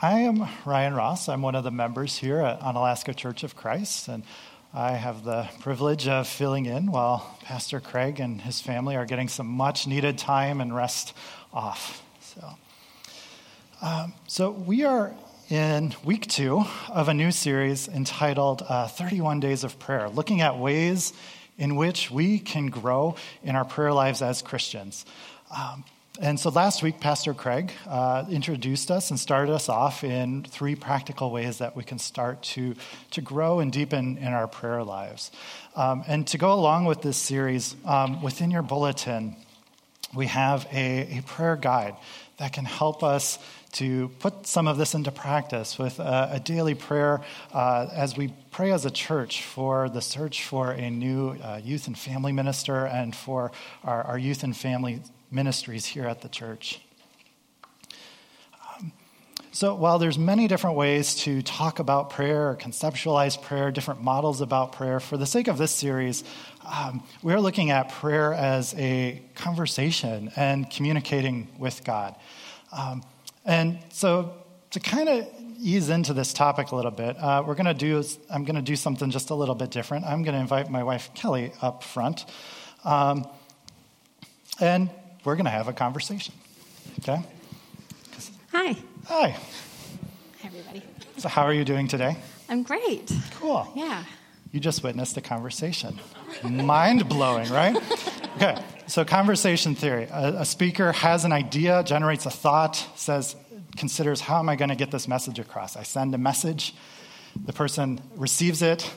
I am Ryan Ross. I'm one of the members here at Onalaska Church of Christ, and I have the privilege of filling in while Pastor Craig and his family are getting some much needed time and rest off. So, um, so we are in week two of a new series entitled uh, 31 Days of Prayer, looking at ways in which we can grow in our prayer lives as Christians. Um, and so last week, Pastor Craig uh, introduced us and started us off in three practical ways that we can start to, to grow and deepen in our prayer lives. Um, and to go along with this series, um, within your bulletin, we have a, a, prayer guide that can help us to put some of this into practice with a, a daily prayer uh, as we pray as a church for the search for a new uh, youth and family minister and for our, our youth and family ministries here at the church. Um, so while there's many different ways to talk about prayer or conceptualize prayer, different models about prayer, for the sake of this series, um, we're looking at prayer as a conversation and communicating with God. Um, and so to kind of ease into this topic a little bit, uh, we're going to do. I'm going to do something just a little bit different. I'm going to invite my wife Kelly up front, um, and we're going to have a conversation. Okay? Hi. Hi. Hi, everybody. So, how are you doing today? I'm great. Cool. Yeah. You just witnessed a conversation. Mind blowing, right? Okay, so conversation theory. A, a, speaker has an idea, generates a thought, says, considers, how am I going to get this message across? I send a message, the person receives it,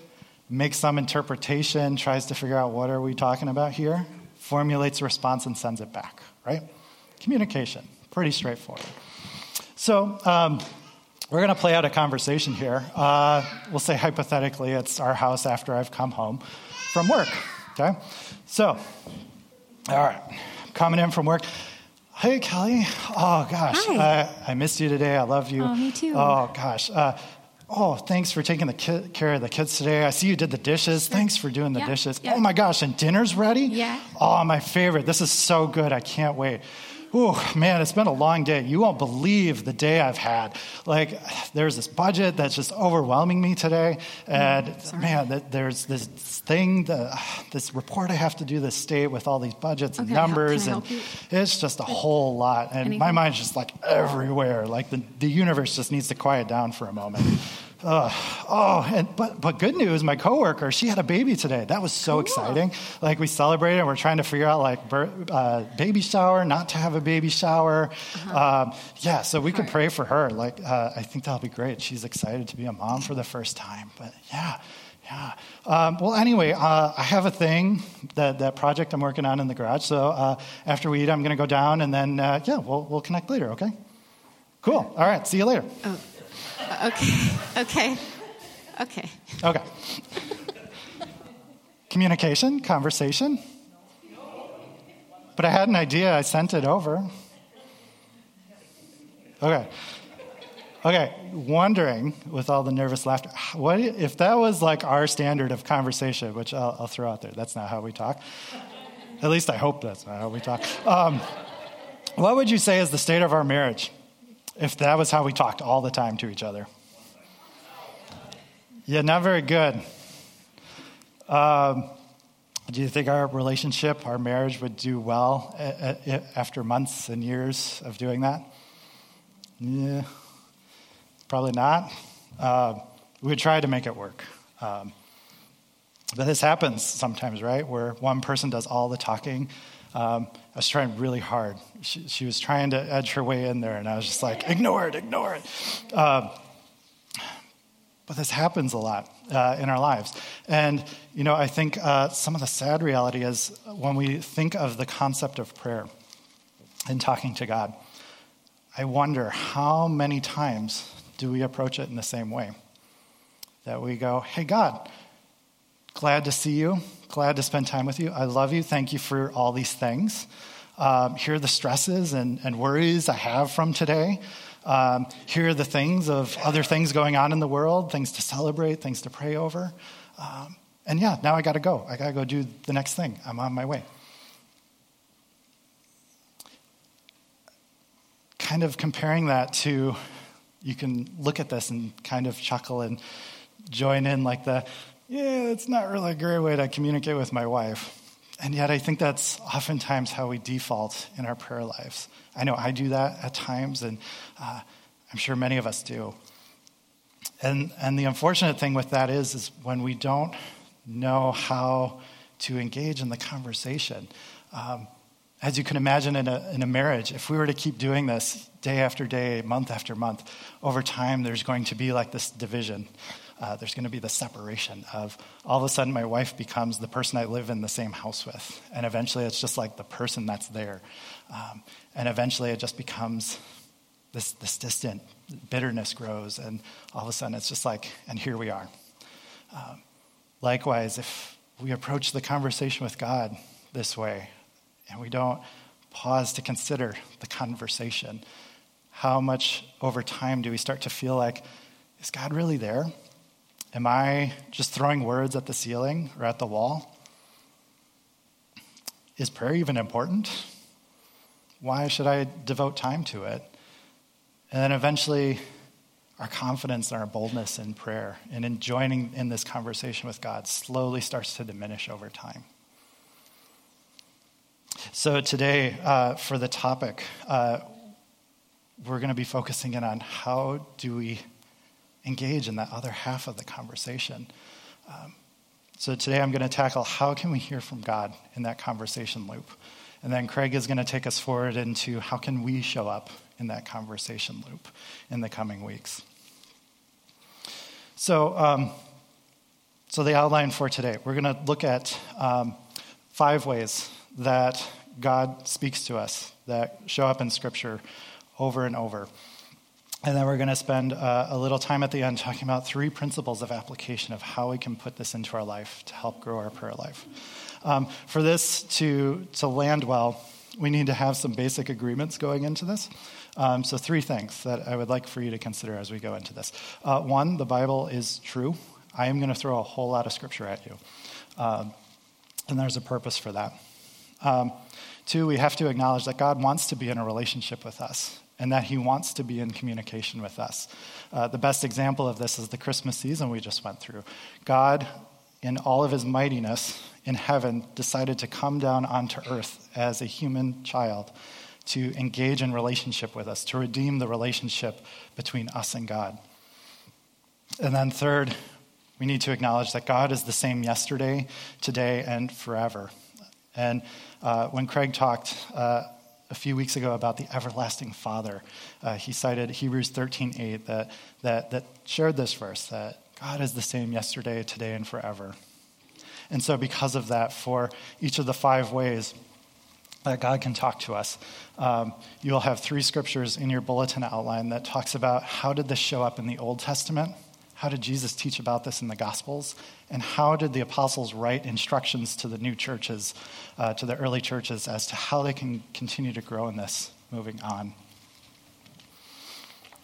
makes some interpretation, tries to figure out what are we talking about here, formulates a response and sends it back, right? Communication, pretty straightforward. So, um, we're going to play out a conversation here. Uh, we'll say hypothetically, it's our house after I've come home from work, okay? So, all right, coming in from work. Hey, Kelly. Oh, gosh. Hi. I missed you today. I love you. Oh, me too. Oh, gosh. Uh, Oh, thanks for taking the ki- care of the kids today. I see you did the dishes. Thanks for doing the yeah, dishes. yeah. Oh my gosh, and dinner's ready? Yeah. Oh, my favorite. This is so good. I can't wait. Ooh, man, it's been a long day. You won't believe the day I've had. Like, there's this budget that's just overwhelming me today. And Mm, man, there's this thing, the, this report I have to do this state with all these budgets and Okay, numbers. and it's just a whole lot. And my mind's just like everywhere. Like, the, the universe just needs to quiet down for a moment. Uh, oh, and, but, but good news, my coworker, she had a baby today. That was so Cool. exciting. Like we celebrated, and we're trying to figure out like uh, baby shower, not to have a baby shower. Um, yeah, so we could pray for her. Like uh, I think that'll be great. She's excited to be a mom for the first time. But yeah, yeah. Um, well, anyway, uh, I have a thing that that project I'm working on in the garage. So uh, after we eat, I'm going to go down, and then uh, yeah, we'll we'll connect later. Okay. Cool. All right. See you later. Oh, okay. Okay. Okay. Okay. Communication, conversation. But I had an idea, I sent it over. Okay. Okay, wondering with all the nervous laughter, what if that was like our standard of conversation, which I'll, I'll throw out there? That's not how we talk. At least I hope that's not how we talk. Um, what would you say is the state of our marriage if that was how we talked all the time to each other? Yeah, not very good. Um, do you think our relationship, our marriage, would do well a- a- after months and years of doing that? Yeah, probably not. Uh, we would try to make it work. Um, but this happens sometimes, right? Where one person does all the talking. Um, I was trying really hard. She, she, was trying to edge her way in there, and I was just like, ignore it, ignore it. Um, but this happens a lot uh, in our lives. And, you know, I think uh, some of the sad reality is when we think of the concept of prayer and talking to God, I wonder how many times do we approach it in the same way? That we go, hey, God, glad to see you, glad to spend time with you. I love you. Thank you for all these things. Um, here are the stresses and, and worries I have from today. Um, here are the things of other things going on in the world, things to celebrate, things to pray over. Um, and yeah, now I got to go. I got to go do the next thing. I'm on my way. Kind of comparing that to you can look at this and kind of chuckle and join in like the, yeah, it's not really a great way to communicate with my wife. And yet, I think that's oftentimes how we default in our prayer lives. I know I do that at times, and uh, I'm sure many of us do. And, and the unfortunate thing with that is, is when we don't know how to engage in the conversation. Um, as you can imagine in a, in a marriage, if we were to keep doing this day after day, month after month, over time, there's going to be like this division uh, there's going to be the separation of all of a sudden my wife becomes the person I live in the same house with. And eventually it's just like the person that's there. Um, and eventually it just becomes this, this distant bitterness grows. And all of a sudden it's just like, and here we are. Um, likewise, if we approach the conversation with God this way and we don't pause to consider the conversation, how much over time do we start to feel like, is God really there? Am I just throwing words at the ceiling or at the wall? Is prayer even important? Why should I devote time to it? And then eventually, our confidence and our boldness in prayer and in joining in this conversation with God slowly starts to diminish over time. So, today, uh, for the topic, uh, we're going to be focusing in on how do we engage in that other half of the conversation. Um, so today I'm going to tackle how can we hear from God in that conversation loop. And then Craig is going to take us forward into how can we show up in that conversation loop in the coming weeks. So, um, so the outline for today, we're going to look at um, five ways that God speaks to us that show up in Scripture over and over. And then we're going to spend uh, a little time at the end talking about three principles of application of how we can put this into our life to help grow our prayer life. Um, for this to, to land well, we need to have some basic agreements going into this. Um, so, three things that I would like for you to consider as we go into this. Uh, one, the Bible is true. I am going to throw a whole lot of scripture at you, um, and there's a purpose for that. Um, two, we have to acknowledge that God wants to be in a relationship with us and that He wants to be in communication with us. Uh, the best example of this is the Christmas season we just went through. God, in all of His mightiness in heaven, decided to come down onto earth as a human child to engage in relationship with us, to redeem the relationship between us and God. And then, third, we need to acknowledge that God is the same yesterday, today, and forever. And uh, when Craig talked, uh, a few weeks ago about the everlasting Father. Uh, he cited Hebrews 13:8 that, that, that shared this verse that God is the same yesterday, today, and forever. And so, because of that, for each of the five ways that God can talk to us, um, you'll have three scriptures in your bulletin outline that talks about how did this show up in the Old Testament, how did Jesus teach about this in the Gospels? And how did the apostles write instructions to the new churches, uh, to the early churches, as to how they can continue to grow in this moving on?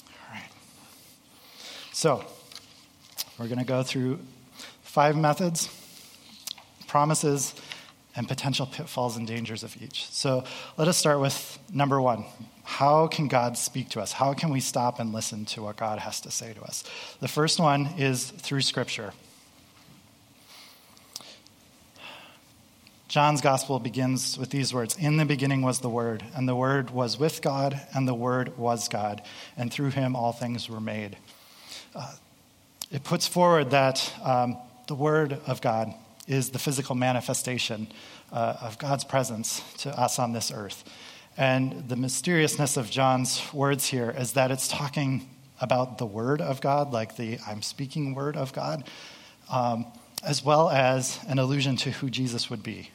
All right. So, we're going to go through five methods, promises, and potential pitfalls and dangers of each. So, let us start with number one how can God speak to us? How can we stop and listen to what God has to say to us? The first one is through Scripture. John's gospel begins with these words In the beginning was the Word, and the Word was with God, and the Word was God, and through him all things were made. Uh, it puts forward that um, the Word of God is the physical manifestation uh, of God's presence to us on this earth. And the mysteriousness of John's words here is that it's talking about the Word of God, like the I'm speaking Word of God, um, as well as an allusion to who Jesus would be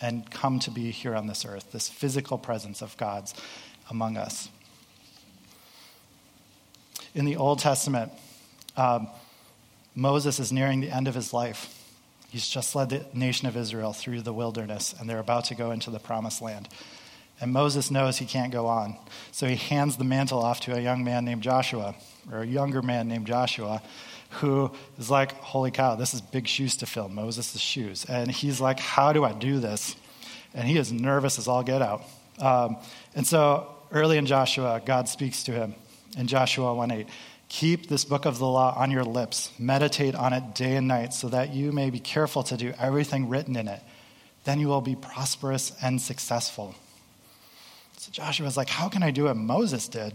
and come to be here on this earth, this physical presence of God's among us. In the Old Testament, um, Moses is nearing the end of his life. He's just led the nation of Israel through the wilderness, and they're about to go into the promised land. And Moses knows he can't go on. So he hands the mantle off to a young man named Joshua, or a younger man named Joshua, who is like, Holy cow, this is big shoes to fill, Moses' shoes. And he's like, How do I do this? And he is nervous as all get out. Um, and so early in Joshua, God speaks to him in Joshua 1 8. Keep this book of the law on your lips, meditate on it day and night, so that you may be careful to do everything written in it. Then you will be prosperous and successful. So Joshua's like, How can I do what Moses did?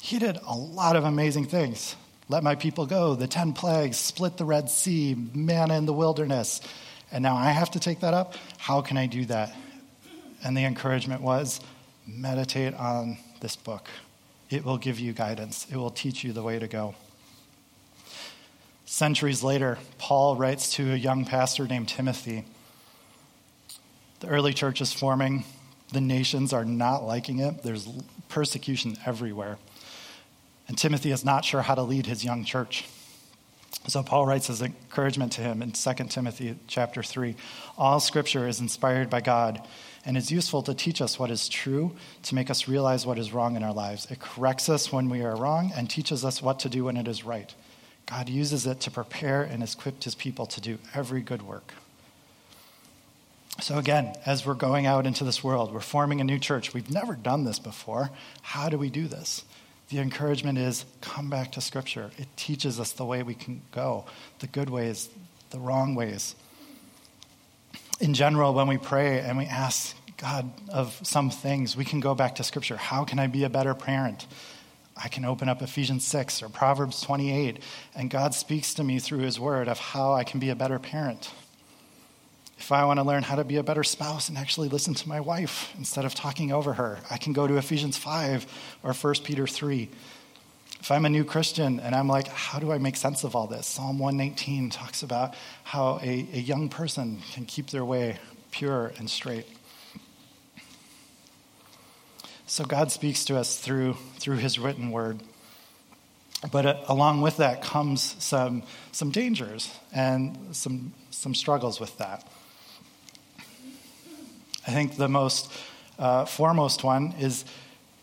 He did a lot of amazing things. Let my people go, the 10 plagues, split the Red Sea, manna in the wilderness. And now I have to take that up? How can I do that? And the encouragement was meditate on this book. It will give you guidance, it will teach you the way to go. Centuries later, Paul writes to a young pastor named Timothy. The early church is forming. The nations are not liking it. There's persecution everywhere. And Timothy is not sure how to lead his young church. So Paul writes his encouragement to him in 2 Timothy chapter 3. All scripture is inspired by God and is useful to teach us what is true, to make us realize what is wrong in our lives. It corrects us when we are wrong and teaches us what to do when it is right. God uses it to prepare and equip his people to do every good work. So, again, as we're going out into this world, we're forming a new church. We've never done this before. How do we do this? The encouragement is come back to Scripture. It teaches us the way we can go, the good ways, the wrong ways. In general, when we pray and we ask God of some things, we can go back to Scripture. How can I be a better parent? I can open up Ephesians 6 or Proverbs 28, and God speaks to me through His Word of how I can be a better parent. If I want to learn how to be a better spouse and actually listen to my wife instead of talking over her, I can go to Ephesians 5 or 1 Peter 3. If I'm a new Christian and I'm like, how do I make sense of all this? Psalm 119 talks about how a, a young person can keep their way pure and straight. So God speaks to us through, through his written word. But uh, along with that comes some, some dangers and some, some struggles with that. I think the most uh, foremost one is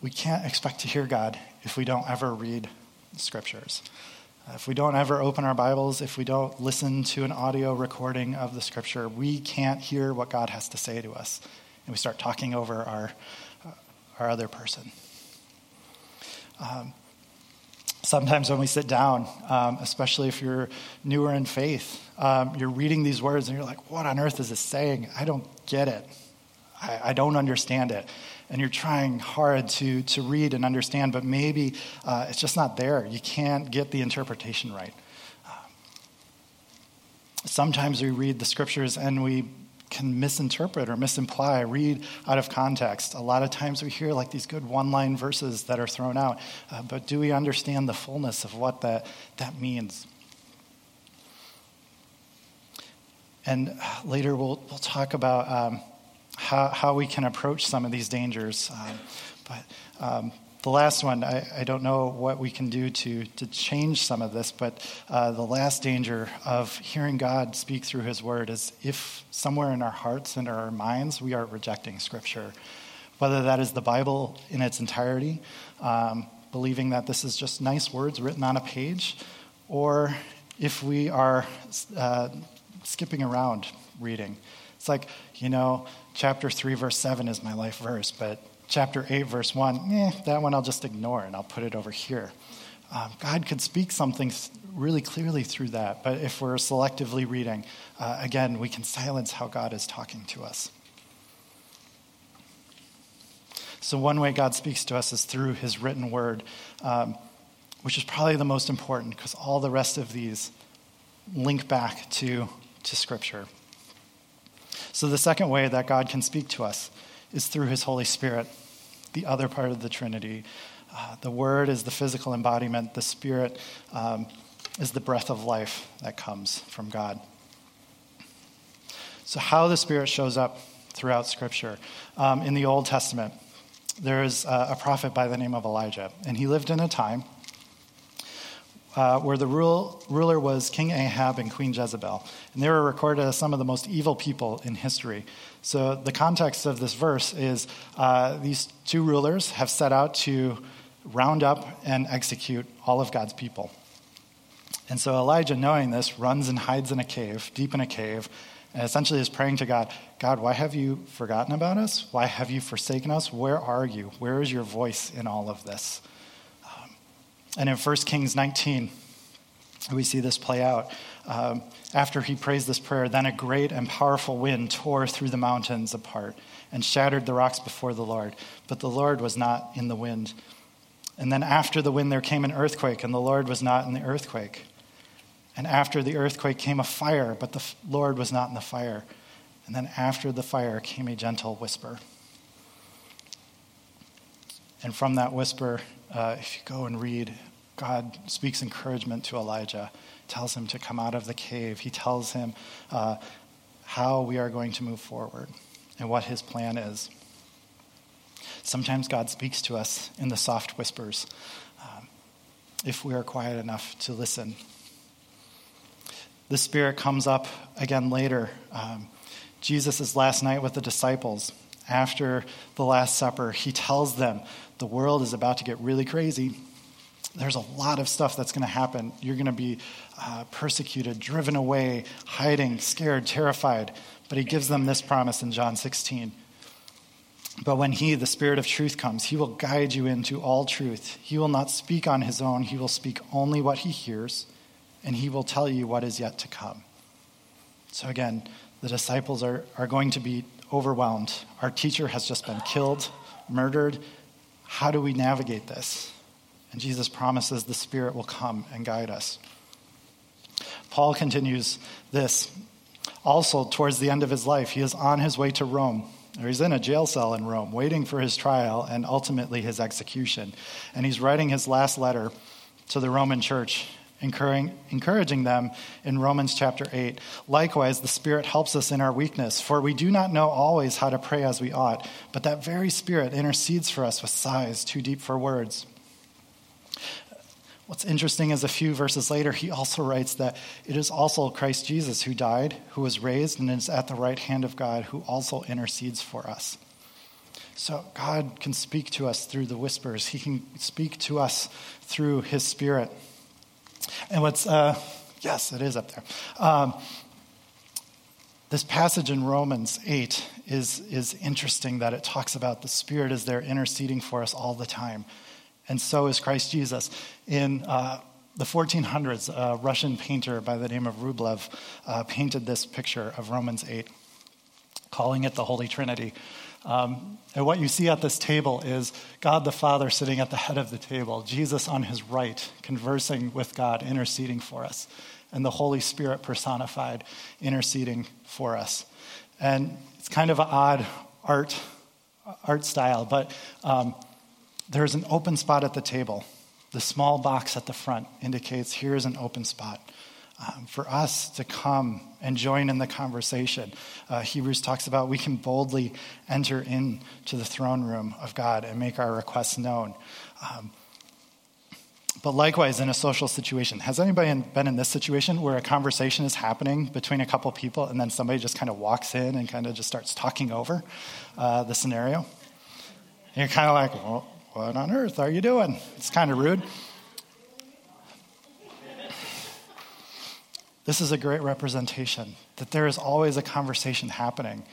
we can't expect to hear God if we don't ever read scriptures. Uh, if we don't ever open our Bibles, if we don't listen to an audio recording of the scripture, we can't hear what God has to say to us. And we start talking over our, uh, our other person. Um, sometimes when we sit down, um, especially if you're newer in faith, um, you're reading these words and you're like, what on earth is this saying? I don't get it. I, I don't understand it. And you're trying hard to, to read and understand, but maybe uh, it's just not there. You can't get the interpretation right. Um, sometimes we read the scriptures and we can misinterpret or misimply, read out of context. A lot of times we hear like these good one line verses that are thrown out, uh, but do we understand the fullness of what that, that means? And uh, later we'll, we'll talk about um, how, how we can approach some of these dangers. Um, but um, the last one, I, I, don't know what we can do to, to change some of this, but uh, the last danger of hearing God speak through his word is if somewhere in our hearts and our minds we are rejecting scripture, whether that is the Bible in its entirety, um, believing that this is just nice words written on a page, or if we are uh, skipping around reading. It's like, you know, chapter 3, verse 7 is my life verse, but chapter 8, verse 1, eh, that one I'll just ignore and I'll put it over here. Um, God could speak something really clearly through that, but if we're selectively reading, uh, again, we can silence how God is talking to us. So, one way God speaks to us is through his written word, um, which is probably the most important because all the rest of these link back to, to Scripture. So, the second way that God can speak to us is through his Holy Spirit, the other part of the Trinity. Uh, the Word is the physical embodiment, the Spirit um, is the breath of life that comes from God. So, how the Spirit shows up throughout Scripture. Um, in the Old Testament, there is a, a prophet by the name of Elijah, and he lived in a time uh, where the rule, ruler was King Ahab and Queen Jezebel. And they were recorded as some of the most evil people in history. So, the context of this verse is uh, these two rulers have set out to round up and execute all of God's people. And so, Elijah, knowing this, runs and hides in a cave, deep in a cave, and essentially is praying to God God, why have you forgotten about us? Why have you forsaken us? Where are you? Where is your voice in all of this? And in 1 Kings 19, we see this play out. Um, after he prays this prayer, then a great and powerful wind tore through the mountains apart and shattered the rocks before the Lord. But the Lord was not in the wind. And then after the wind, there came an earthquake, and the Lord was not in the earthquake. And after the earthquake came a fire, but the Lord was not in the fire. And then after the fire came a gentle whisper. And from that whisper, uh, if you go and read, God speaks encouragement to Elijah, tells him to come out of the cave. He tells him uh, how we are going to move forward and what his plan is. Sometimes God speaks to us in the soft whispers um, if we are quiet enough to listen. The Spirit comes up again later. Um, Jesus' last night with the disciples, after the Last Supper, he tells them the world is about to get really crazy. There's a lot of stuff that's going to happen. You're going to be uh, persecuted, driven away, hiding, scared, terrified. But he gives them this promise in John 16. But when he, the Spirit of truth, comes, he will guide you into all truth. He will not speak on his own, he will speak only what he hears, and he will tell you what is yet to come. So again, the disciples are, are going to be overwhelmed. Our teacher has just been killed, murdered. How do we navigate this? And Jesus promises the Spirit will come and guide us. Paul continues this. Also, towards the end of his life, he is on his way to Rome, or he's in a jail cell in Rome, waiting for his trial and ultimately his execution. And he's writing his last letter to the Roman church encouraging them in Romans chapter 8. Likewise, the Spirit helps us in our weakness, for we do not know always how to pray as we ought, but that very Spirit intercedes for us with sighs too deep for words. What's interesting is a few verses later, he also writes that it is also Christ Jesus who died, who was raised, and is at the right hand of God, who also intercedes for us. So God can speak to us through the whispers, He can speak to us through His Spirit. And what's, uh, yes, it is up there. Um, this passage in Romans 8 is, is interesting that it talks about the Spirit is there interceding for us all the time. And so is Christ Jesus. In uh, the 1400s, a Russian painter by the name of Rublev uh, painted this picture of Romans 8, calling it the Holy Trinity. Um, and what you see at this table is God the Father sitting at the head of the table, Jesus on his right, conversing with God, interceding for us, and the Holy Spirit personified, interceding for us. And it's kind of an odd art, art style, but um, there's an open spot at the table. The small box at the front indicates here's an open spot um, for us to come and join in the conversation. Uh, Hebrews talks about we can boldly enter into the throne room of God and make our requests known. Um, but likewise, in a social situation, has anybody been in this situation where a conversation is happening between a couple people and then somebody just kind of walks in and kind of just starts talking over uh, the scenario? And you're kind of like, well, what on earth are you doing? It's kind of rude. This is a great representation that there is always a conversation happening.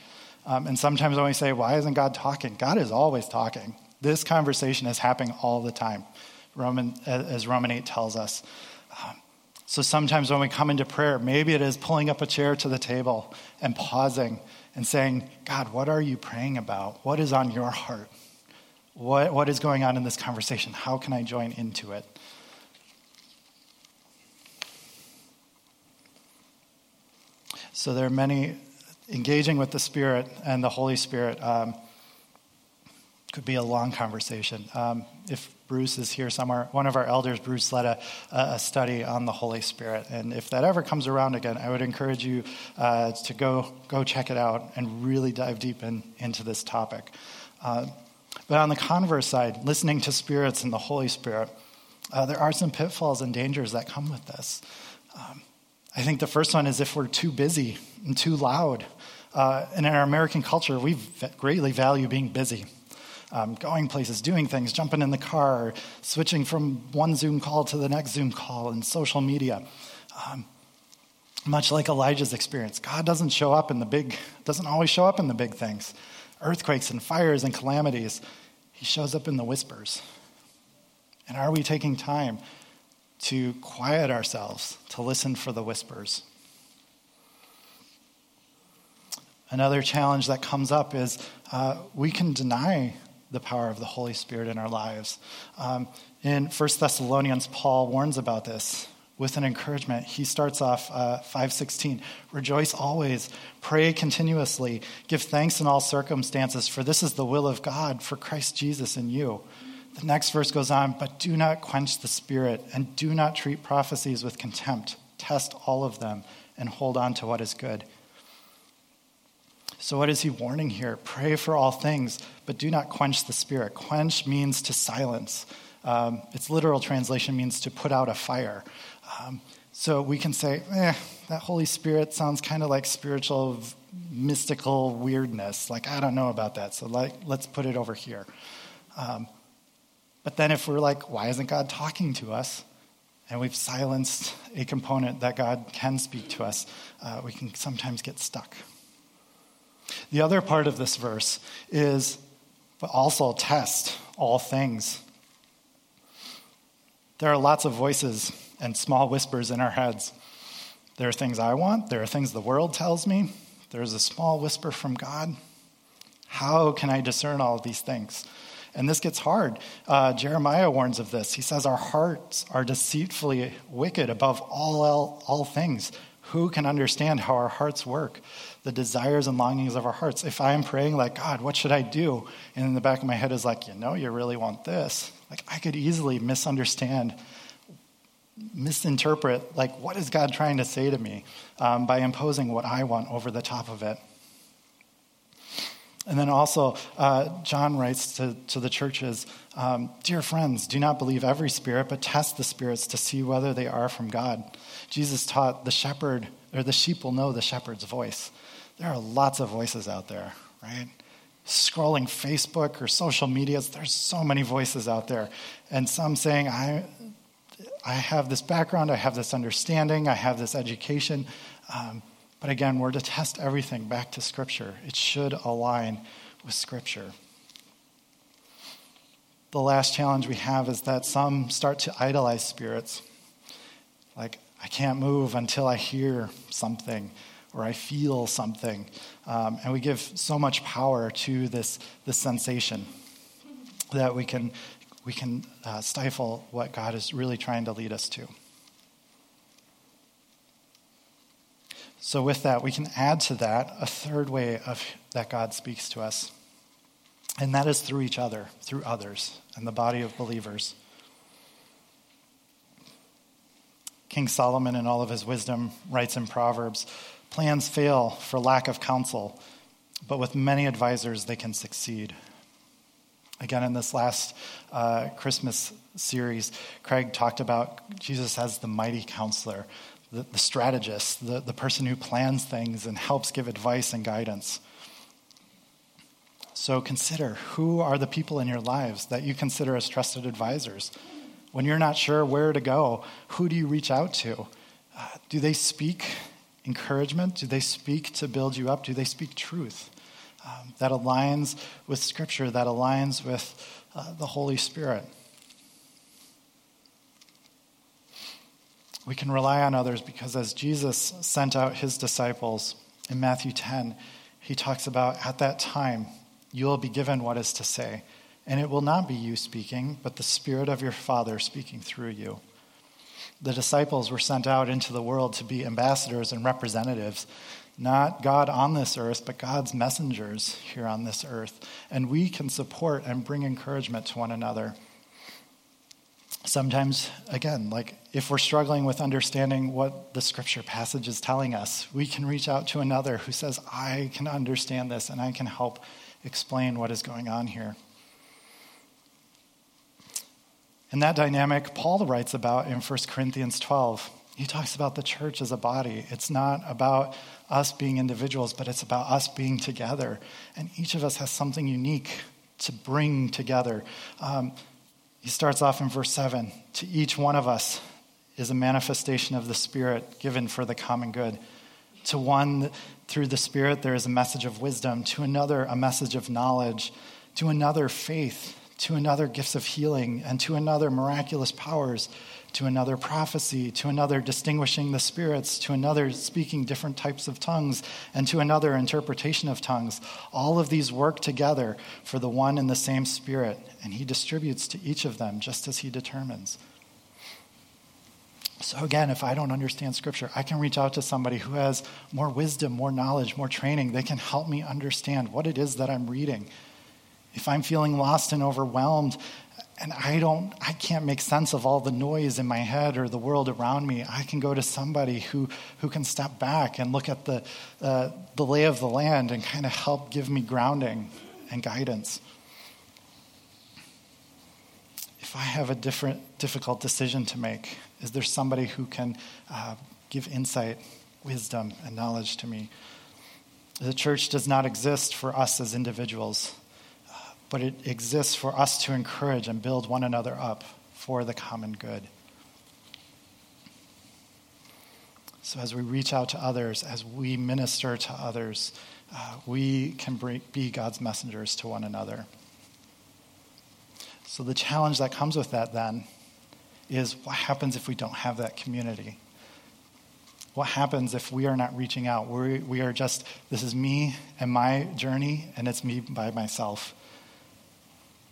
Um, and sometimes when we say, Why isn't God talking? God is always talking. This conversation is happening all the time, Roman, as Roman 8 tells us. Um, so sometimes when we come into prayer, maybe it is pulling up a chair to the table and pausing and saying, God, what are you praying about? What is on your heart? What, what is going on in this conversation? How can I join into it? So there are many engaging with the Spirit and the Holy Spirit. Um, could be a long conversation. Um, if Bruce is here somewhere, one of our elders, Bruce, led a, a, study on the Holy Spirit. And if that ever comes around again, I would encourage you uh, to go, go check it out and really dive deep in, into this topic. Uh, but on the converse side, listening to spirits and the Holy Spirit, uh, there are some pitfalls and dangers that come with this. Um, I think the first one is if we're too busy and too loud. Uh, and in our American culture, we greatly value being busy. Um, going places, doing things, jumping in the car, switching from one Zoom call to the next Zoom call, and social media. Um, much like Elijah's experience, God doesn't show up in the big, doesn't always show up in the big things, earthquakes and fires and calamities. He shows up in the whispers. And are we taking time to quiet ourselves, to listen for the whispers? Another challenge that comes up is uh, we can deny the power of the Holy Spirit in our lives. Um, in 1 Thessalonians, Paul warns about this with an encouragement. He starts off uh, 516 Rejoice always, pray continuously, give thanks in all circumstances, for this is the will of God for Christ Jesus in you. The next verse goes on, but do not quench the spirit and do not treat prophecies with contempt. Test all of them and hold on to what is good. So, what is he warning here? Pray for all things, but do not quench the spirit. Quench means to silence. Um, its literal translation means to put out a fire. Um, so we can say, eh, that Holy Spirit sounds kind of like spiritual, mystical weirdness. Like, I don't know about that, so like, let's put it over here. Um, but then if we're like, why isn't God talking to us? And we've silenced a component that God can speak to us, uh, we can sometimes get stuck. The other part of this verse is, but also test all things. There are lots of voices and small whispers in our heads. There are things I want, there are things the world tells me, there's a small whisper from God. How can I discern all these things? And this gets hard. Uh, Jeremiah warns of this. He says, Our hearts are deceitfully wicked above all, all, all things. Who can understand how our hearts work? The desires and longings of our hearts. If I am praying, like, God, what should I do? And in the back of my head is like, you know, you really want this. Like, I could easily misunderstand, misinterpret, like, what is God trying to say to me um, by imposing what I want over the top of it. And then also, uh, John writes to, to the churches um, Dear friends, do not believe every spirit, but test the spirits to see whether they are from God. Jesus taught the shepherd, or the sheep will know the shepherd's voice. There are lots of voices out there, right? Scrolling Facebook or social medias, there's so many voices out there. And some saying, I, I have this background, I have this understanding, I have this education. Um, but again, we're to test everything back to Scripture. It should align with Scripture. The last challenge we have is that some start to idolize spirits. Like, I can't move until I hear something or I feel something. Um, and we give so much power to this, this sensation that we can, we can uh, stifle what God is really trying to lead us to. So, with that, we can add to that a third way of, that God speaks to us, and that is through each other, through others, and the body of believers. King Solomon, in all of his wisdom, writes in Proverbs plans fail for lack of counsel, but with many advisors, they can succeed. Again, in this last uh, Christmas series, Craig talked about Jesus as the mighty counselor the, the strategist, the, the person who plans things and helps give advice and guidance. So consider who are the people in your lives that you consider as trusted advisors. When you're not sure where to go, who do you reach out to? Uh, do they speak encouragement? Do they speak to build you up? Do they speak truth um, that aligns with Scripture, that aligns with uh, the Holy Spirit? We can rely on others because as Jesus sent out his disciples in Matthew 10, he talks about at that time, you will be given what is to say. And it will not be you speaking, but the Spirit of your Father speaking through you. The disciples were sent out into the world to be ambassadors and representatives, not God on this earth, but God's messengers here on this earth. And we can support and bring encouragement to one another sometimes, again, like if we're struggling with understanding what the scripture passage is telling us, we can reach out to another who says, I can understand this and I can help explain what is going on here. And that dynamic, Paul writes about in 1 Corinthians 12. He talks about the church as a body. It's not about us being individuals, but it's about us being together. And each of us has something unique to bring together. Um, he starts off in verse 7 To each one of us is a manifestation of the Spirit given for the common good. To one, through the Spirit, there is a message of wisdom. To another, a message of knowledge. To another, faith. to another gifts of healing, and to another miraculous powers, to another prophecy, to another distinguishing the spirits, to another speaking different types of tongues, and to another interpretation of tongues. All of these work together for the one and the same Spirit, and He distributes to each of them just as He determines. So, again, if I don't understand Scripture, I can reach out to somebody who has more wisdom, more knowledge, more training. They can help me understand what it is that I'm reading. If I'm feeling lost and overwhelmed, and I don't, I can't make sense of all the noise in my head or the world around me, I can go to somebody who, who can step back and look at the, uh, the lay of the land and kind of help give me grounding and guidance. If I have a different, difficult decision to make, is there somebody who can uh, give insight, wisdom, and knowledge to me? The church does not exist for us as individuals, but it exists for us to encourage and build one another up for the common good. So, as we reach out to others, as we minister to others, uh, we can be God's messengers to one another. So, the challenge that comes with that then is what happens if we don't have that community? What happens if we are not reaching out? we we are just, this is me and my journey, and it's me by myself.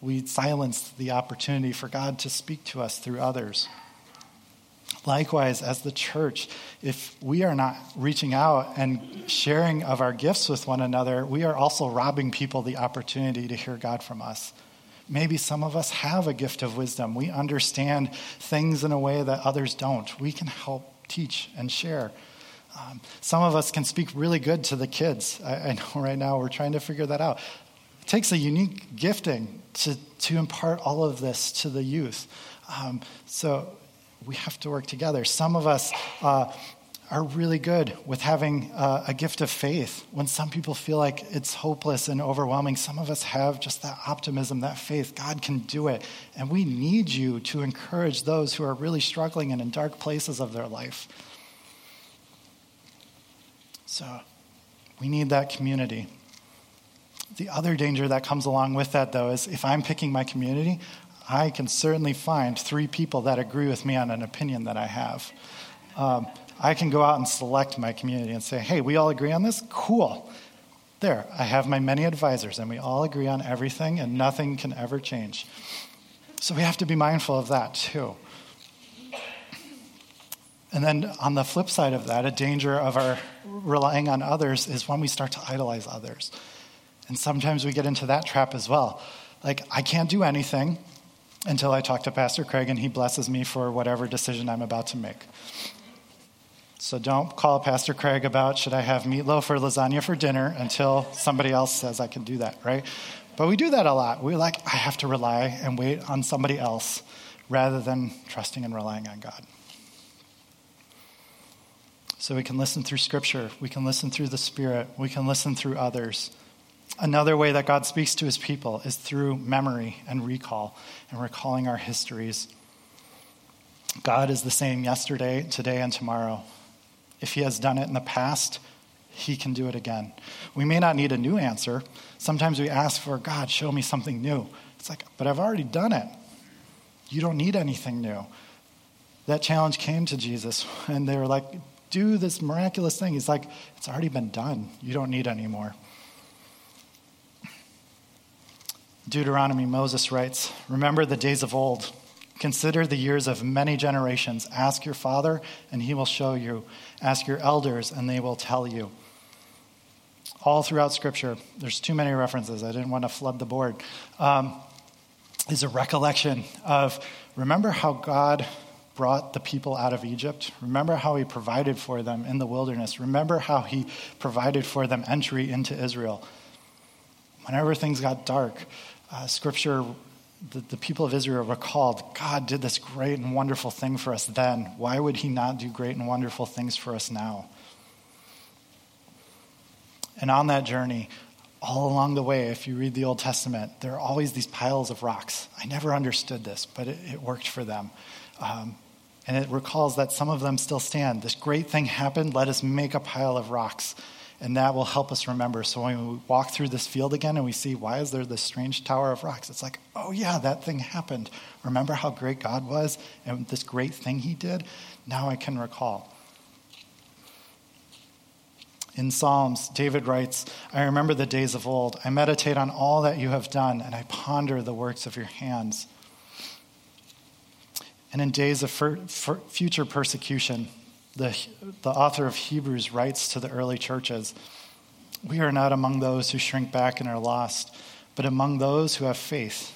We silence the opportunity for God to speak to us through others. Likewise, as the church, if we are not reaching out and sharing of our gifts with one another, we are also robbing people the opportunity to hear God from us. Maybe some of us have a gift of wisdom. We understand things in a way that others don't. We can help teach and share. Um, some of us can speak really good to the kids. I, I, know right now we're trying to figure that out. It takes a unique gifting to, to impart all of this to the youth. Um, so we have to work together. Some of us uh, are really good with having uh, a gift of faith. When some people feel like it's hopeless and overwhelming, some of us have just that optimism, that faith. God can do it. And we need you to encourage those who are really struggling and in dark places of their life. So we need that community. The other danger that comes along with that, though, is if I'm picking my community, I can certainly find three people that agree with me on an opinion that I have. Um, I can go out and select my community and say, hey, we all agree on this? Cool. There, I have my many advisors, and we all agree on everything, and nothing can ever change. So we have to be mindful of that too. And then on the flip side of that, a danger of our relying on others is when we start to idolize others. And sometimes we get into that trap as well. Like, I can't do anything until I talk to Pastor Craig and he blesses me for whatever decision I'm about to make. So don't call Pastor Craig about should I have meatloaf or lasagna for dinner until somebody else says I can do that, right? But we do that a lot. We're like, I have to rely and wait on somebody else rather than trusting and relying on God. So we can listen through Scripture, we can listen through the Spirit, we can listen through others. Another way that God speaks to his people is through memory and recall and recalling our histories. God is the same yesterday, today, and tomorrow. If he has done it in the past, he can do it again. We may not need a new answer. Sometimes we ask for, God, show me something new. It's like, but I've already done it. You don't need anything new. That challenge came to Jesus, and they were like, do this miraculous thing. He's like, it's already been done. You don't need any more. Deuteronomy, Moses writes, Remember the days of old Consider the years of many generations. Ask your father, and he will show you. Ask your elders, and they will tell you. All throughout Scripture, there's too many references. I didn't want to flood the board. Um, is a recollection of remember how God brought the people out of Egypt? Remember how he provided for them in the wilderness? Remember how he provided for them entry into Israel? Whenever things got dark, uh, Scripture the, the people of Israel recalled God did this great and wonderful thing for us then. Why would he not do great and wonderful things for us now? And on that journey, all along the way, if you read the Old Testament, there are always these piles of rocks. I never understood this, but it, it worked for them. Um, and it recalls that some of them still stand. This great thing happened, let us make a pile of rocks. And that will help us remember. So when we walk through this field again and we see, why is there this strange tower of rocks? It's like, oh, yeah, that thing happened. Remember how great God was and this great thing he did? Now I can recall. In Psalms, David writes, I remember the days of old. I meditate on all that you have done, and I ponder the works of your hands. And in days of future persecution, the, the author of Hebrews writes to the early churches We are not among those who shrink back and are lost, but among those who have faith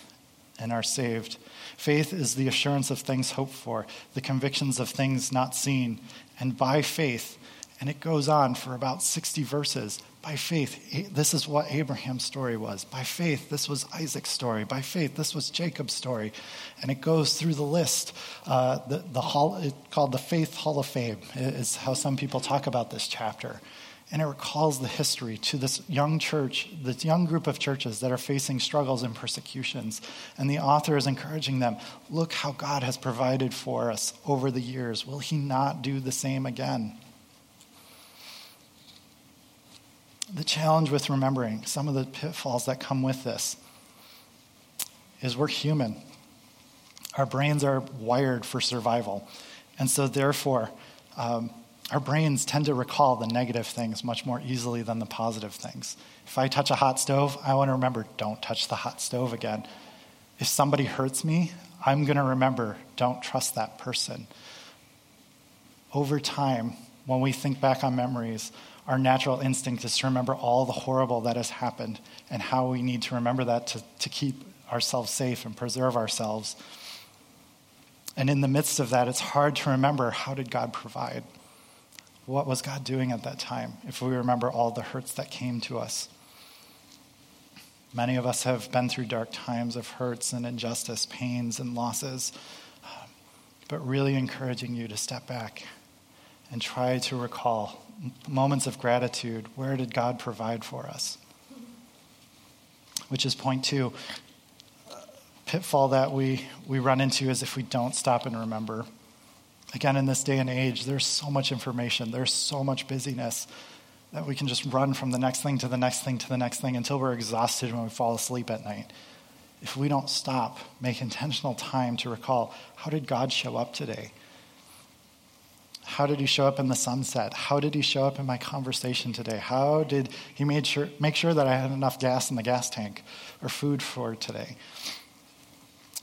and are saved. Faith is the assurance of things hoped for, the convictions of things not seen. And by faith, and it goes on for about 60 verses. By faith, this is what Abraham's story was. By faith, this was Isaac's story. By faith, this was Jacob's story. And it goes through the list. Uh, the, the hall, called the Faith Hall of Fame is how some people talk about this chapter. And it recalls the history to this young church, this young group of churches that are facing struggles and persecutions. And the author is encouraging them look how God has provided for us over the years. Will he not do the same again? The challenge with remembering some of the pitfalls that come with this is we're human. Our brains are wired for survival. And so, therefore, um, our brains tend to recall the negative things much more easily than the positive things. If I touch a hot stove, I want to remember, don't touch the hot stove again. If somebody hurts me, I'm going to remember, don't trust that person. Over time, when we think back on memories, our natural instinct is to remember all the horrible that has happened and how we need to remember that to, to keep ourselves safe and preserve ourselves. And in the midst of that, it's hard to remember how did God provide? What was God doing at that time if we remember all the hurts that came to us? Many of us have been through dark times of hurts and injustice, pains and losses, but really encouraging you to step back and try to recall moments of gratitude. Where did God provide for us? Which is point two. Uh, pitfall that we, we run into is if we don't stop and remember. Again, in this day and age, there's so much information, there's so much busyness that we can just run from the next thing to the next thing to the next thing until we're exhausted when we fall asleep at night. If we don't stop, make intentional time to recall how did God show up today? How did he show up in the sunset? How did he show up in my conversation today? How did he made sure, make sure that I had enough gas in the gas tank or food for today?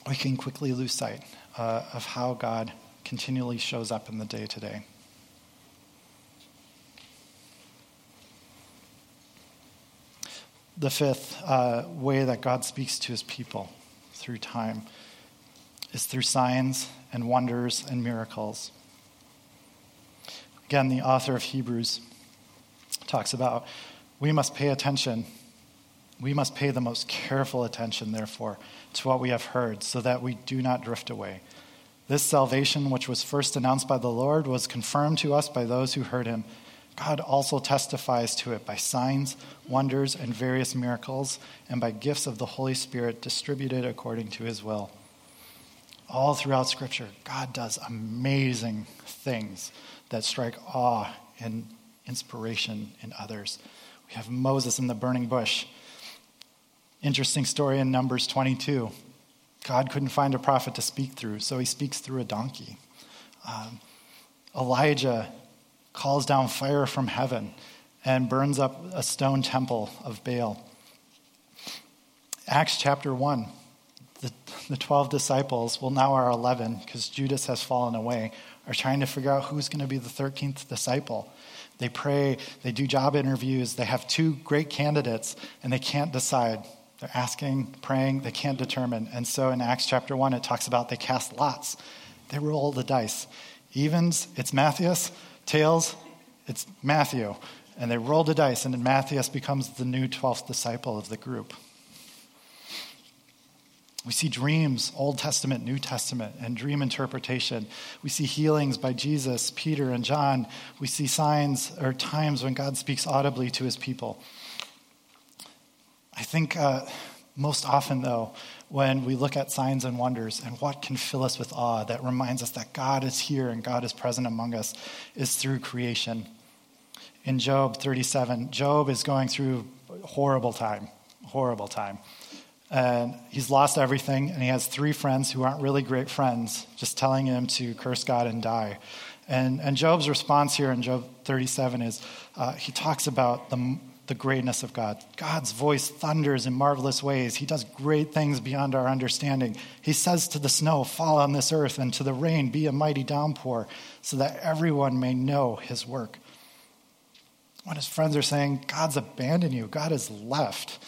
We can quickly lose sight uh, of how God continually shows up in the day to day. The fifth uh, way that God speaks to his people through time is through signs and wonders and miracles. Again, the author of Hebrews talks about we must pay attention. We must pay the most careful attention, therefore, to what we have heard, so that we do not drift away. This salvation, which was first announced by the Lord, was confirmed to us by those who heard him. God also testifies to it by signs, wonders, and various miracles, and by gifts of the Holy Spirit distributed according to his will. All throughout Scripture, God does amazing things that strike awe and inspiration in others. We have Moses in the burning bush. Interesting story in Numbers 22. God couldn't find a prophet to speak through, so he speaks through a donkey. Um, Elijah calls down fire from heaven and burns up a stone temple of Baal. Acts chapter 1. The, the 12 disciples, well, now are 11 because Judas has fallen away, are trying to figure out who's going to be the 13th disciple. They pray, they do job interviews, they have two great candidates, and they can't decide. They're asking, praying, they can't determine. And so in Acts chapter 1, it talks about they cast lots. They roll the dice. Evens, it's Matthias. Tails, it's Matthew. And they roll the dice, and Matthias becomes the new 12th disciple of the group. We see dreams, Old Testament, New Testament, and dream interpretation. We see healings by Jesus, Peter, and John. We see signs or times when God speaks audibly to his people. I think uh, most often, though, when we look at signs and wonders and what can fill us with awe that reminds us that God is here and God is present among us, is through creation. In Job 37, Job is going through horrible time, horrible time. And he's lost everything, and he has three friends who aren't really great friends, just telling him to curse God and die. And, and Job's response here in Job 37 is uh, he talks about the, the greatness of God. God's voice thunders in marvelous ways. He does great things beyond our understanding. He says to the snow, Fall on this earth, and to the rain, Be a mighty downpour, so that everyone may know his work. When his friends are saying, God's abandoned you, God has left.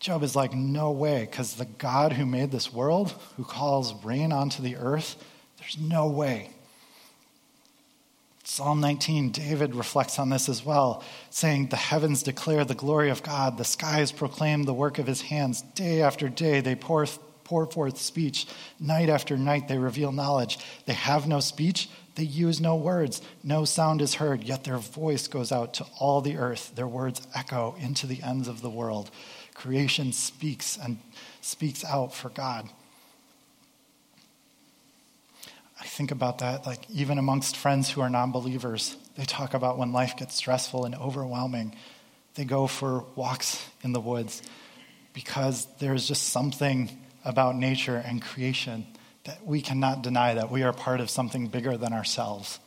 Job is like, no way, because the God who made this world, who calls rain onto the earth, there's no way. Psalm 19, David reflects on this as well, saying, The heavens declare the glory of God, the skies proclaim the work of his hands. Day after day they pour, pour forth speech, night after night they reveal knowledge. They have no speech, they use no words, no sound is heard, yet their voice goes out to all the earth, their words echo into the ends of the world. Creation speaks and speaks out for God. I think about that, like even amongst friends who are non believers, they talk about when life gets stressful and overwhelming, they go for walks in the woods because there's just something about nature and creation that we cannot deny that we are part of something bigger than ourselves.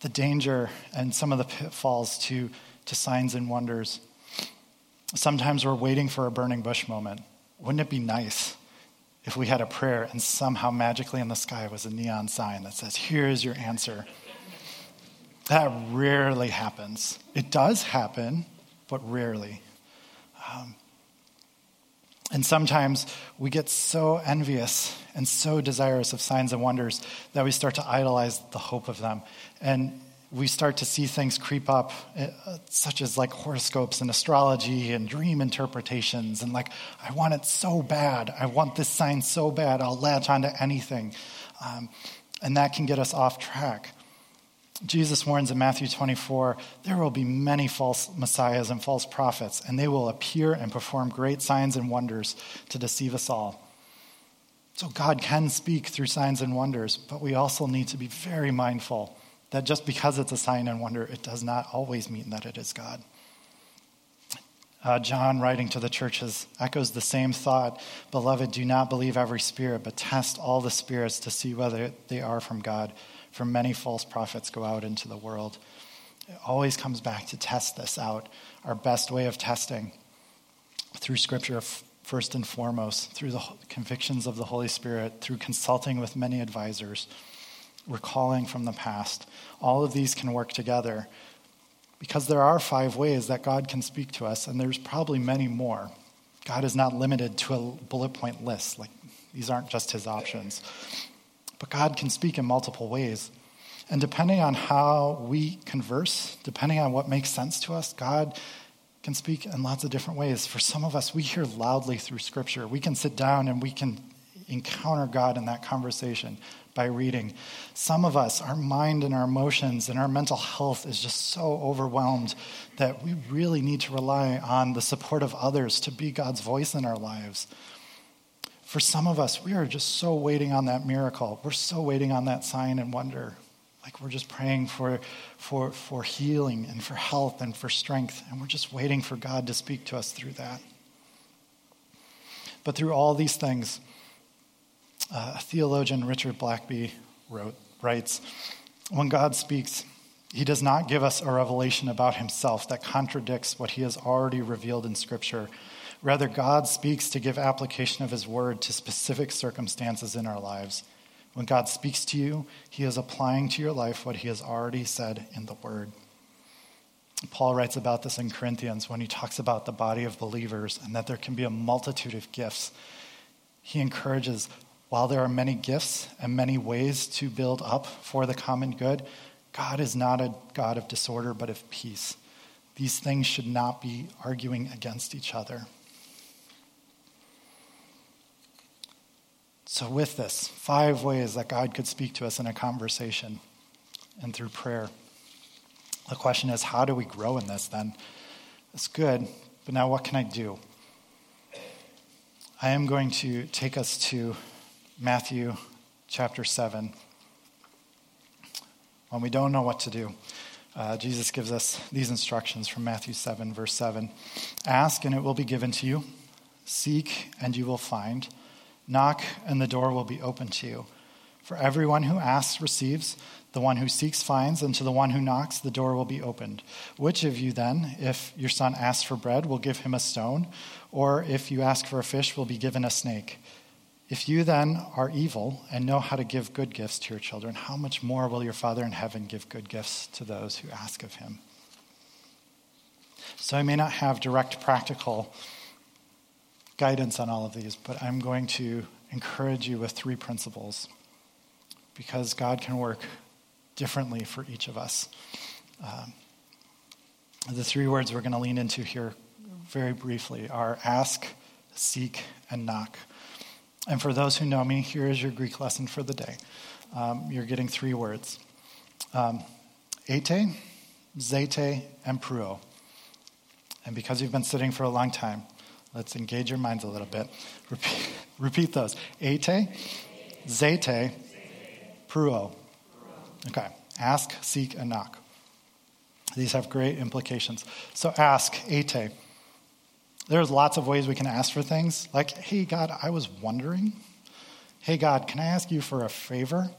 The danger and some of the pitfalls to, to signs and wonders. Sometimes we're waiting for a burning bush moment. Wouldn't it be nice if we had a prayer and somehow magically in the sky was a neon sign that says, Here is your answer? That rarely happens. It does happen, but rarely. Um, and sometimes we get so envious and so desirous of signs and wonders that we start to idolize the hope of them. And we start to see things creep up, uh, such as like horoscopes and astrology and dream interpretations. And like, I want it so bad. I want this sign so bad. I'll latch onto anything. Um, and that can get us off track. Jesus warns in Matthew 24 there will be many false messiahs and false prophets, and they will appear and perform great signs and wonders to deceive us all. So, God can speak through signs and wonders, but we also need to be very mindful that just because it's a sign and wonder, it does not always mean that it is God. Uh, John, writing to the churches, echoes the same thought Beloved, do not believe every spirit, but test all the spirits to see whether they are from God for many false prophets go out into the world. It always comes back to test this out. Our best way of testing through Scripture, first and foremost, through the convictions of the Holy Spirit, through consulting with many advisors, recalling from the past. All of these can work together because there are five ways that God can speak to us, and there's probably many more. God is not limited to a bullet point list. Like, these aren't just his options. But God can speak in multiple ways. And depending on how we converse, depending on what makes sense to us, God can speak in lots of different ways. For some of us, we hear loudly through Scripture. We can sit down and we can encounter God in that conversation by reading. Some of us, our mind and our emotions and our mental health is just so overwhelmed that we really need to rely on the support of others to be God's voice in our lives. For some of us, we are just so waiting on that miracle. We're so waiting on that sign and wonder. Like we're just praying for, for, for healing and for health and for strength, and we're just waiting for God to speak to us through that. But through all these things, uh, theologian Richard Blackaby wrote, writes When God speaks, he does not give us a revelation about himself that contradicts what he has already revealed in Scripture Rather, God speaks to give application of His word to specific circumstances in our lives. When God speaks to you, He is applying to your life what He has already said in the word. Paul writes about this in Corinthians when he talks about the body of believers and that there can be a multitude of gifts. He encourages, while there are many gifts and many ways to build up for the common good, God is not a God of disorder, but of peace. These things should not be arguing against each other. So, with this, five ways that God could speak to us in a conversation and through prayer. The question is, how do we grow in this then? It's good, but now what can I do? I am going to take us to Matthew chapter 7. when we don't know what to do. Uh, Jesus gives us these instructions from Matthew 7, verse 7 Ask, and it will be given to you. Seek, and you will find. Knock, and the door will be open to you. For everyone who asks receives, the one who seeks finds, and to the one who knocks, the door will be opened. Which of you then, if your son asks for bread, will give him a stone? Or if you ask for a fish, will be given a snake? If you then are evil and know how to give good gifts to your children, how much more will your Father in heaven give good gifts to those who ask of him? So I may not have direct practical guidance on all of these, but I'm going to encourage you with three principles because God can work differently for each of us. Um, the three words we're going to lean into here very briefly are ask, seek, and knock. And for those who know me, here is your Greek lesson for the day. Um, you're getting three words um, ete, zete, and pruo. And because you've been sitting for a long time, let's engage your minds a little bit. Repeat, repeat those Ate, zete, pruo. Okay. Ask, seek, and knock. These have great implications. So ask, ate. There's lots of ways we can ask for things. Like, hey, God, I was wondering. Hey, God, can I ask you for a favor?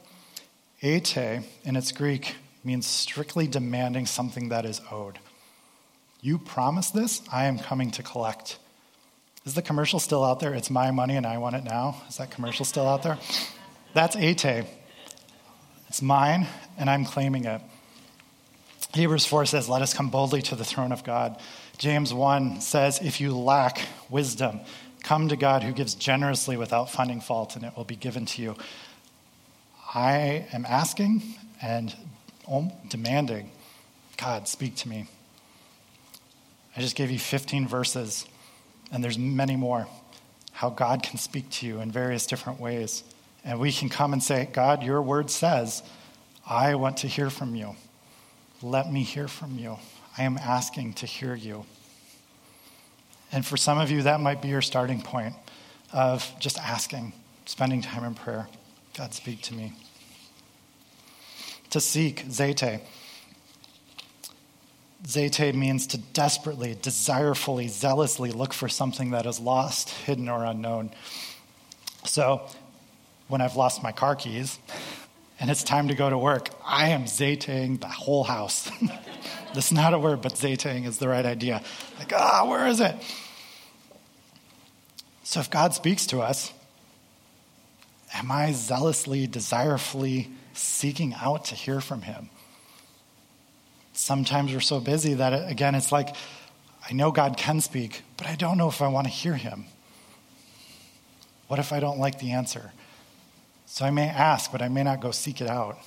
Ate, in its Greek, means strictly demanding something that is owed. You promise this, I am coming to collect. Is the commercial still out there? It's my money and I want it now. Is that commercial still out there? That's ete. It's mine, and I'm claiming it. Hebrews 4 says, Let us come boldly to the throne of God. James 1 says, If you lack wisdom, come to God who gives generously without finding fault, and it will be given to you. I am asking and demanding, God, speak to me. I just gave you 15 verses, and there's many more. How God can speak to you in various different ways. And we can come and say, God, your word says, I want to hear from you. Let me hear from you. I am asking to hear you. And for some of you, that might be your starting point of just asking, spending time in prayer. God, speak to me. To seek, zete. Zete means to desperately, desirefully, zealously look for something that is lost, hidden, or unknown. So when I've lost my car keys and it's time to go to work, I am zeteing the whole house. That's not a word, but zeteing is the right idea. Like, ah, where is it? So if God speaks to us, am I zealously, desirefully seeking out to hear from Him? Sometimes we're so busy that, again, it's like, I know God can speak, but I don't know if I want to hear Him. What if I don't like the answer? So I may ask, but I may not go seek it out.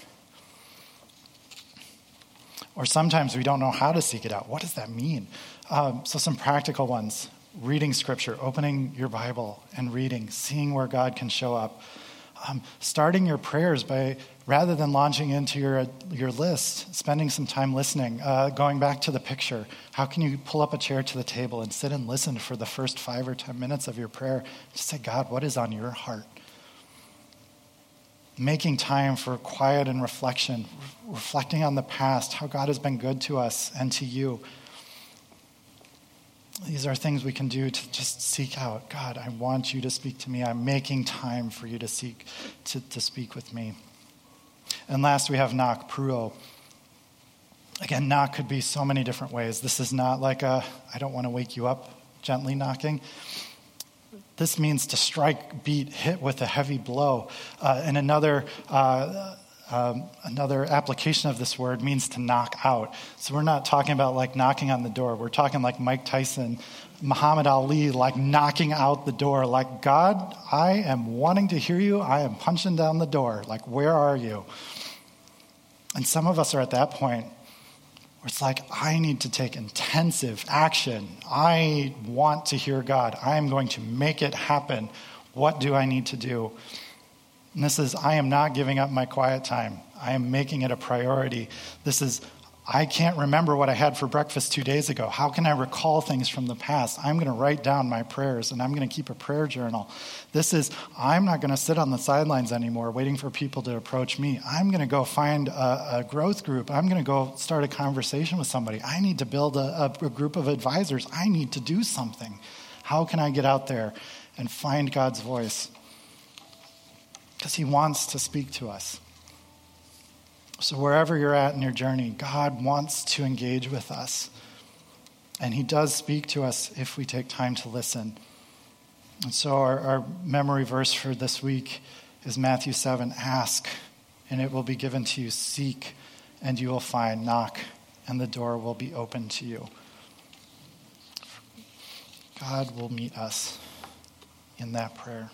Or sometimes we don't know how to seek it out. What does that mean? Um, so, some practical ones reading scripture, opening your Bible and reading, seeing where God can show up. Um, starting your prayers by rather than launching into your, your list, spending some time listening, uh, going back to the picture. How can you pull up a chair to the table and sit and listen for the first five or ten minutes of your prayer? Just say, God, what is on your heart? making time for quiet and reflection, reflecting on the past, how God has been good to us and to you. These are things we can do to just seek out God, I want you to speak to me. I'm making time for you to seek to, to speak with me. And last, we have knock, pruo. Again, knock could be so many different ways. This is not like a, I don't want to wake you up gently knocking. This means to strike, beat, hit with a heavy blow. Uh, and another, uh, um, another application of this word means to knock out. So we're not talking about like knocking on the door. We're talking like Mike Tyson, Muhammad Ali, like knocking out the door. Like, God, I am wanting to hear you. I am punching down the door. Like, where are you? And some of us are at that point where it's like, I need to take intensive action. I want to hear God. I am going to make it happen. What do I need to do? And this is, I am not giving up my quiet time. I am making it a priority. This is, I can't remember what I had for breakfast two days ago. How can I recall things from the past? I'm going to write down my prayers and I'm going to keep a prayer journal. This is, I'm not going to sit on the sidelines anymore waiting for people to approach me. I'm going to go find a, a growth group. I'm going to go start a conversation with somebody. I need to build a, a, a group of advisors. I need to do something. How can I get out there and find God's voice? Because He wants to speak to us. So, wherever you're at in your journey, God wants to engage with us. And He does speak to us if we take time to listen. And so, our, our, memory verse for this week is Matthew 7 Ask, and it will be given to you. Seek, and you will find. Knock, and the door will be open to you. God will meet us in that prayer.